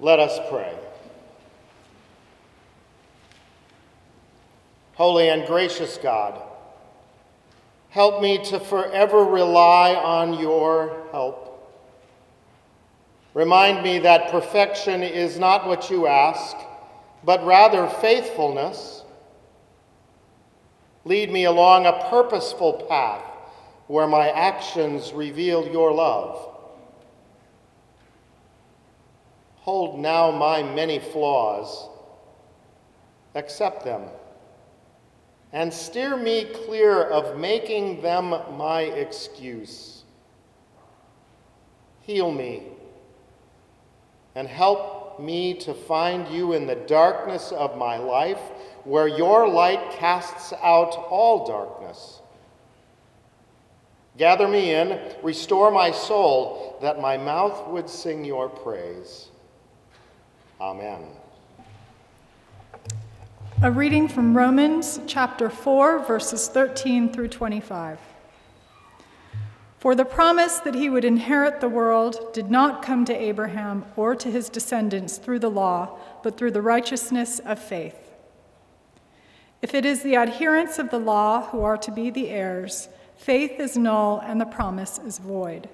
Let us pray. Holy and gracious God, help me to forever rely on your help. Remind me that perfection is not what you ask, but rather faithfulness. Lead me along a purposeful path where my actions reveal your love. Hold now my many flaws, accept them, and steer me clear of making them my excuse. Heal me and help me to find you in the darkness of my life, where your light casts out all darkness. Gather me in, restore my soul, that my mouth would sing your praise. Amen. A reading from Romans chapter 4, verses 13 through 25. For the promise that he would inherit the world did not come to Abraham or to his descendants through the law, but through the righteousness of faith. If it is the adherents of the law who are to be the heirs, faith is null and the promise is void.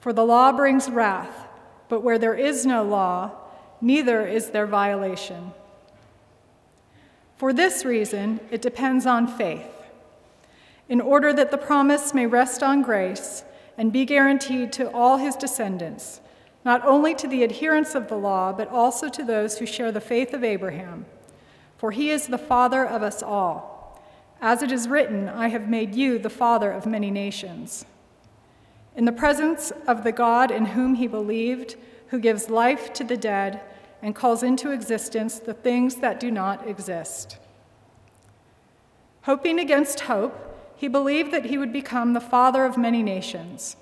For the law brings wrath, but where there is no law, neither is there violation. For this reason, it depends on faith, in order that the promise may rest on grace and be guaranteed to all his descendants, not only to the adherents of the law, but also to those who share the faith of Abraham. For he is the father of us all. As it is written, I have made you the father of many nations. In the presence of the God in whom he believed, who gives life to the dead and calls into existence the things that do not exist. Hoping against hope, he believed that he would become the father of many nations.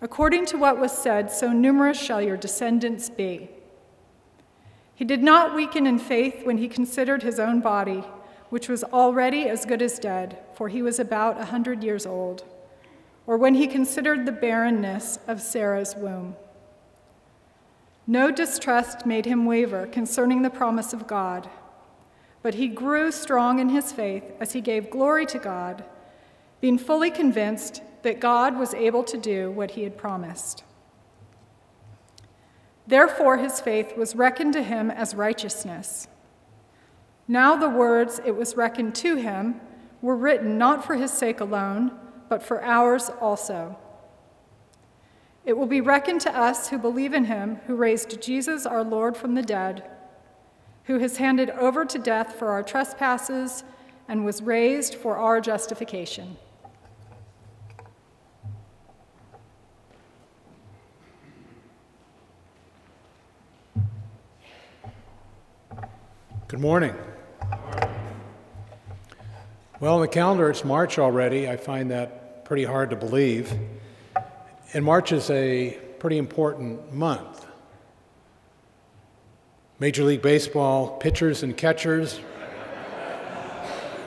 According to what was said, so numerous shall your descendants be. He did not weaken in faith when he considered his own body, which was already as good as dead, for he was about a hundred years old, or when he considered the barrenness of Sarah's womb. No distrust made him waver concerning the promise of God, but he grew strong in his faith as he gave glory to God, being fully convinced that God was able to do what he had promised. Therefore, his faith was reckoned to him as righteousness. Now, the words, it was reckoned to him, were written not for his sake alone, but for ours also. It will be reckoned to us who believe in him who raised Jesus our Lord from the dead, who has handed over to death for our trespasses and was raised for our justification. Good morning. Well, on the calendar, it's March already. I find that pretty hard to believe. And March is a pretty important month. Major League Baseball pitchers and catchers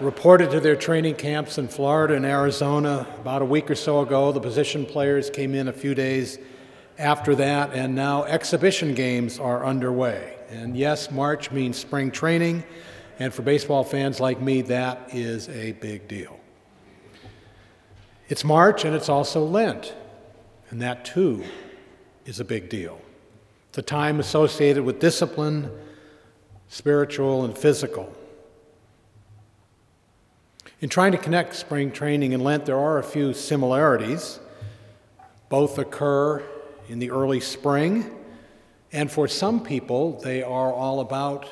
reported to their training camps in Florida and Arizona about a week or so ago. The position players came in a few days after that, and now exhibition games are underway. And yes, March means spring training, and for baseball fans like me, that is a big deal. It's March and it's also Lent. And that too is a big deal. The time associated with discipline, spiritual and physical. In trying to connect spring training and Lent, there are a few similarities. Both occur in the early spring, and for some people, they are all about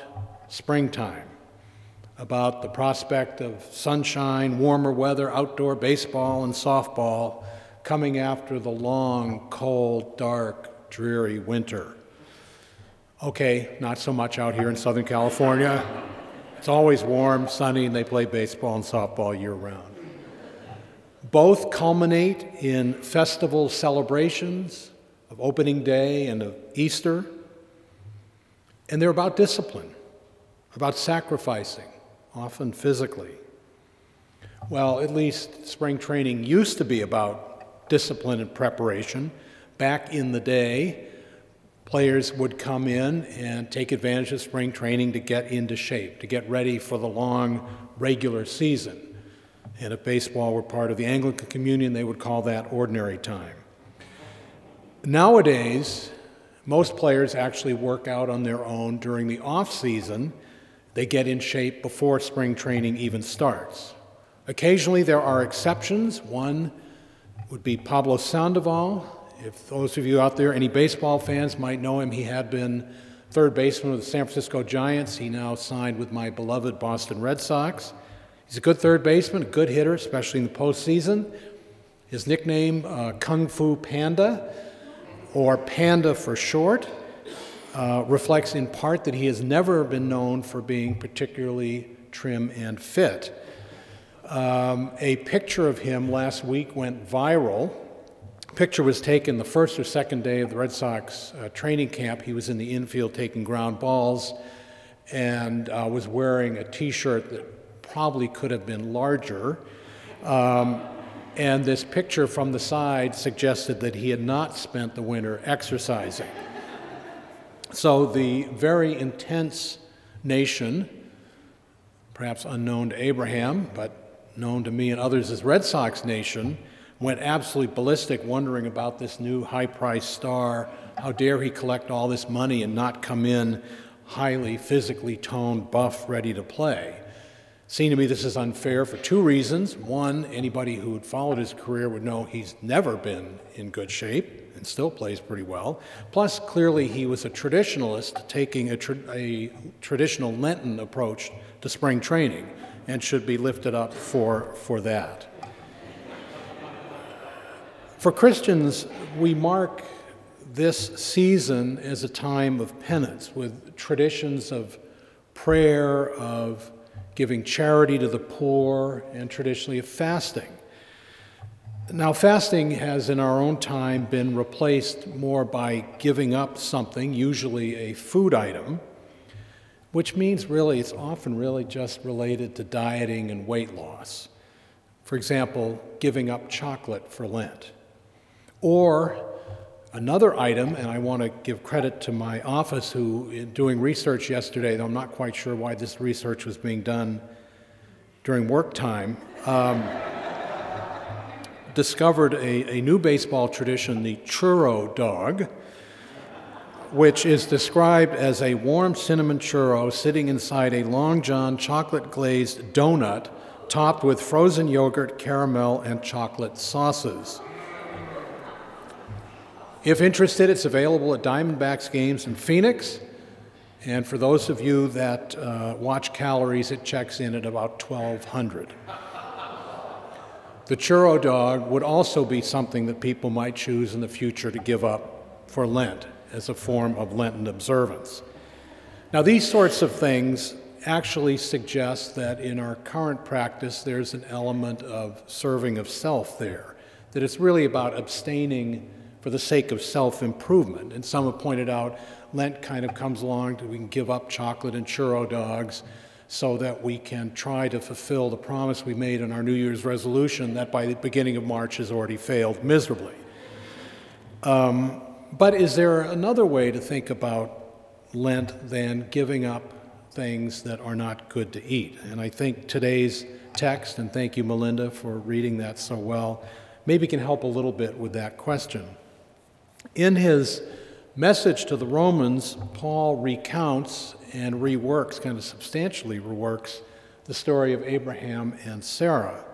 springtime, about the prospect of sunshine, warmer weather, outdoor baseball and softball, coming after the long, cold, dark, dreary winter. Okay, not so much out here in Southern California. It's always warm, sunny, and they play baseball and softball year round. Both culminate in festival celebrations of opening day and of Easter. And they're about discipline, about sacrificing, often physically. Well, at least spring training used to be about discipline and preparation back in the day Players would come in and take advantage of spring training to get into shape, to get ready for the long regular season. And if baseball were part of the Anglican Communion, they would call that ordinary time. Nowadays, most players actually work out on their own during the off season. They get in shape before spring training even starts. Occasionally, there are exceptions. One would be Pablo Sandoval. If those of you out there, any baseball fans, might know him, he had been third baseman of the San Francisco Giants. He now signed with my beloved Boston Red Sox. He's a good third baseman, a good hitter, especially in the postseason. His nickname, uh, Kung Fu Panda, or Panda for short, uh, reflects in part that he has never been known for being particularly trim and fit. Um, a picture of him last week went viral. picture was taken the first or second day of the Red Sox uh, training camp. He was in the infield taking ground balls and uh, was wearing a t shirt that probably could have been larger. Um, and this picture from the side suggested that he had not spent the winter exercising. So the very intense nation, perhaps unknown to Abraham, but known to me and others as Red Sox Nation, went absolutely ballistic wondering about this new high priced star. How dare he collect all this money and not come in highly physically toned, buff, ready to play? Seemed to me this is unfair for two reasons. One, anybody who had followed his career would know he's never been in good shape and still plays pretty well. Plus, clearly, he was a traditionalist, taking a, tra- a traditional Lenten approach to spring training and should be lifted up for, for that. For Christians, we mark this season as a time of penance with traditions of prayer, of giving charity to the poor, and traditionally of fasting. Now, fasting has in our own time been replaced more by giving up something, usually a food item, which means really it's often really just related to dieting and weight loss. For example, giving up chocolate for Lent. Or another item, and I want to give credit to my office who, in doing research yesterday, though I'm not quite sure why this research was being done during work time, um, discovered a, a new baseball tradition, the churro dog, which is described as a warm cinnamon churro sitting inside a Long John chocolate glazed donut topped with frozen yogurt, caramel, and chocolate sauces. If interested, it's available at Diamondbacks games in Phoenix. And for those of you that uh, watch calories, it checks in at about 1,200. The churro dog would also be something that people might choose in the future to give up for Lent as a form of Lenten observance. Now, these sorts of things actually suggest that in our current practice, there's an element of serving of self there, that it's really about abstaining for the sake of self improvement. And some have pointed out Lent kind of comes along, we can give up chocolate and churro dogs so that we can try to fulfill the promise we made in our New Year's resolution that by the beginning of March has already failed miserably. Um, but is there another way to think about Lent than giving up things that are not good to eat? And I think today's text, and thank you, Melinda, for reading that so well, maybe can help a little bit with that question. In his message to the Romans, Paul recounts and reworks, kind of substantially reworks, the story of Abraham and Sarah.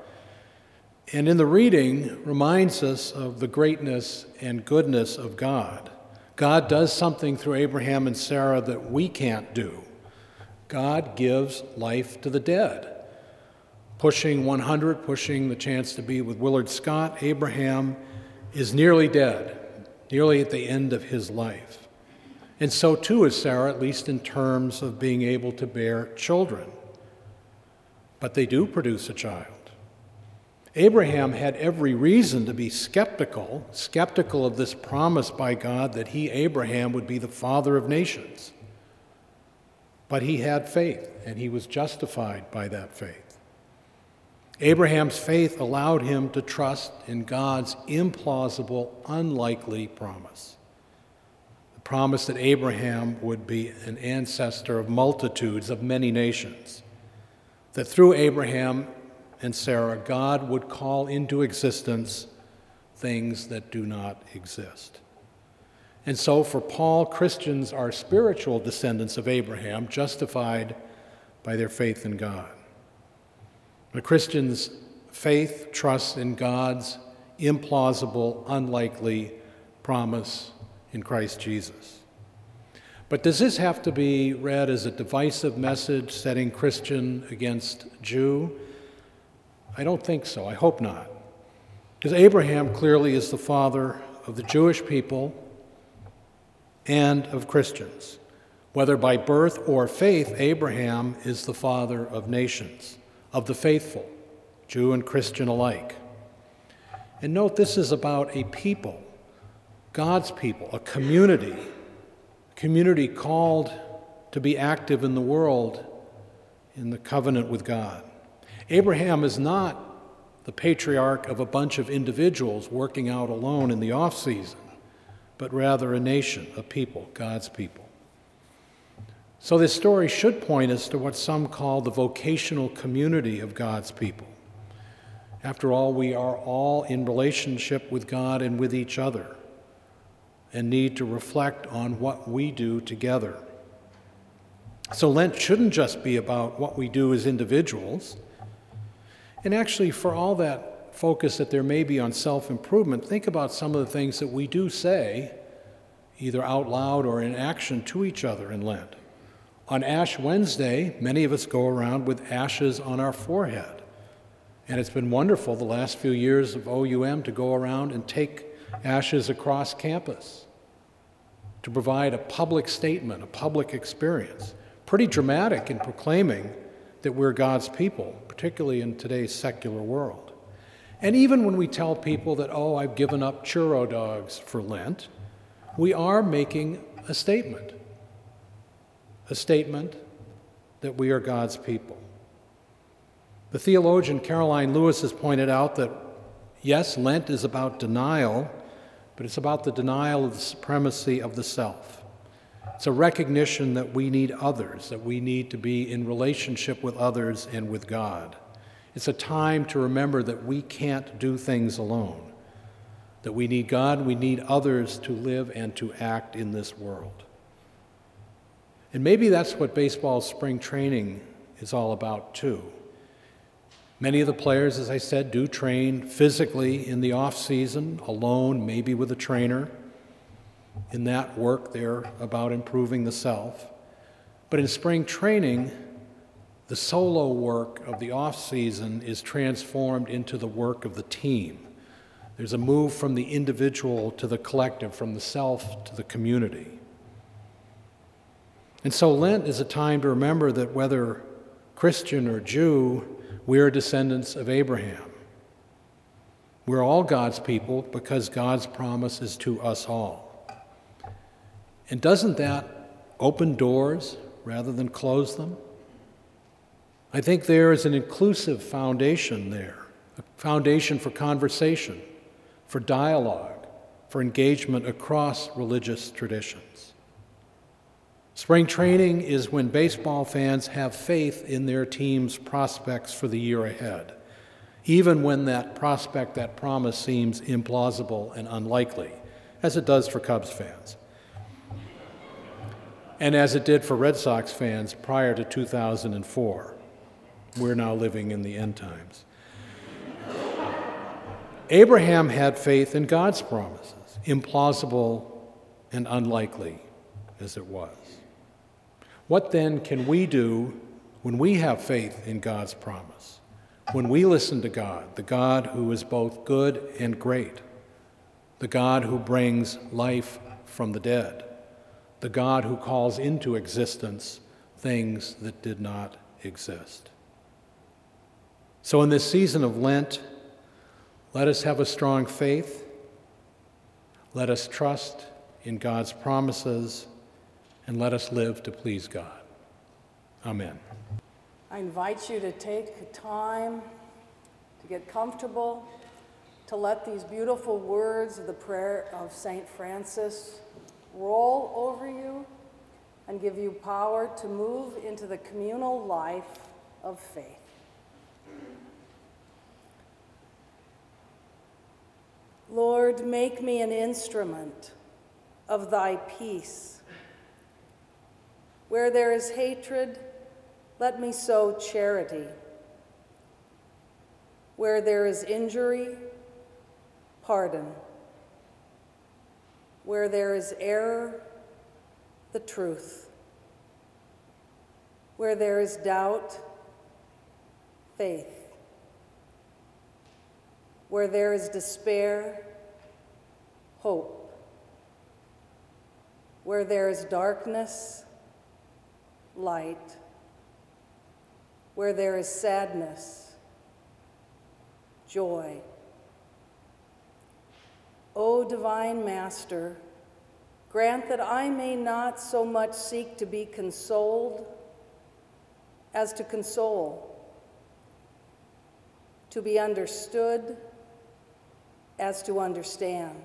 And in the reading, reminds us of the greatness and goodness of God. God does something through Abraham and Sarah that we can't do. God gives life to the dead. Pushing 100, pushing the chance to be with Willard Scott, Abraham is nearly dead nearly at the end of his life. And so too is Sarah, at least in terms of being able to bear children. But they do produce a child. Abraham had every reason to be skeptical, skeptical of this promise by God that he, Abraham, would be the father of nations. But he had faith, and he was justified by that faith. Abraham's faith allowed him to trust in God's implausible, unlikely promise. The promise that Abraham would be an ancestor of multitudes of many nations, that through Abraham and Sarah, God would call into existence things that do not exist. And so, for Paul, Christians are spiritual descendants of Abraham, justified by their faith in God. The Christian's faith trusts in God's implausible, unlikely promise in Christ Jesus. But does this have to be read as a divisive message setting Christian against Jew? I don't think so. I hope not. Because Abraham clearly is the father of the Jewish people and of Christians. Whether by birth or faith, Abraham is the father of nations, of the faithful, Jew and Christian alike. And note this is about a people, God's people, a community, a community called to be active in the world in the covenant with God. Abraham is not the patriarch of a bunch of individuals working out alone in the off season, but rather a nation, a people, God's people. So, this story should point us to what some call the vocational community of God's people. After all, we are all in relationship with God and with each other and need to reflect on what we do together. So, Lent shouldn't just be about what we do as individuals. And actually, for all that focus that there may be on self improvement, think about some of the things that we do say, either out loud or in action, to each other in Lent. On Ash Wednesday, many of us go around with ashes on our forehead. And it's been wonderful the last few years of OUM to go around and take ashes across campus to provide a public statement, a public experience. Pretty dramatic in proclaiming that we're God's people, particularly in today's secular world. And even when we tell people that, oh, I've given up churro dogs for Lent, we are making a statement. A statement that we are God's people. The theologian Karoline Lewis has pointed out that, yes, Lent is about denial, but it's about the denial of the supremacy of the self. It's a recognition that we need others, that we need to be in relationship with others and with God. It's a time to remember that we can't do things alone, that we need God, we need others to live and to act in this world. And maybe that's what baseball spring training is all about, too. Many of the players, as I said, do train physically in the off season, alone, maybe with a trainer. In that work, they're about improving the self. But in spring training, the solo work of the off season is transformed into the work of the team. There's a move from the individual to the collective, from the self to the community. And so Lent is a time to remember that whether Christian or Jew, we are descendants of Abraham. We're all God's people because God's promise is to us all. And doesn't that open doors rather than close them? I think there is an inclusive foundation there, a foundation for conversation, for dialogue, for engagement across religious traditions. Spring training is when baseball fans have faith in their team's prospects for the year ahead, even when that prospect, that promise seems implausible and unlikely, as it does for Cubs fans and as it did for Red Sox fans prior to 2004. We're now living in the end times. Abraham had faith in God's promises, implausible and unlikely as it was. What then can we do when we have faith in God's promise? When we listen to God, the God who is both good and great, the God who brings life from the dead? The God who calls into existence things that did not exist. So, in this season of Lent, let us have a strong faith. Let us trust in God's promises, and let us live to please God. Amen. I invite you to take time to get comfortable, to let these beautiful words of the prayer of St. Francis roll over you and give you power to move into the communal life of faith. Lord, make me an instrument of thy peace. Where there is hatred, let me sow charity. Where there is injury, pardon. Where there is error, the truth. Where there is doubt, faith. Where there is despair, hope. Where there is darkness, light. Where there is sadness, joy. Divine Master, grant that I may not so much seek to be consoled as to console, to be understood as to understand,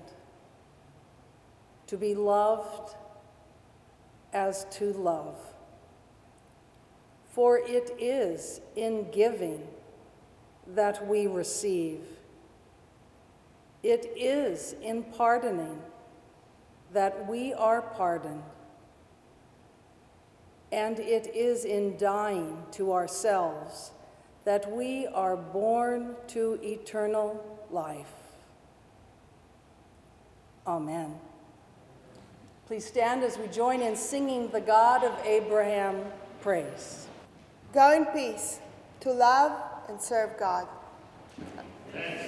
to be loved as to love. For it is in giving that we receive. It is in pardoning that we are pardoned. And it is in dying to ourselves that we are born to eternal life. Amen. Please stand as we join in singing the God of Abraham praise. Go in peace to love and serve God. Thanks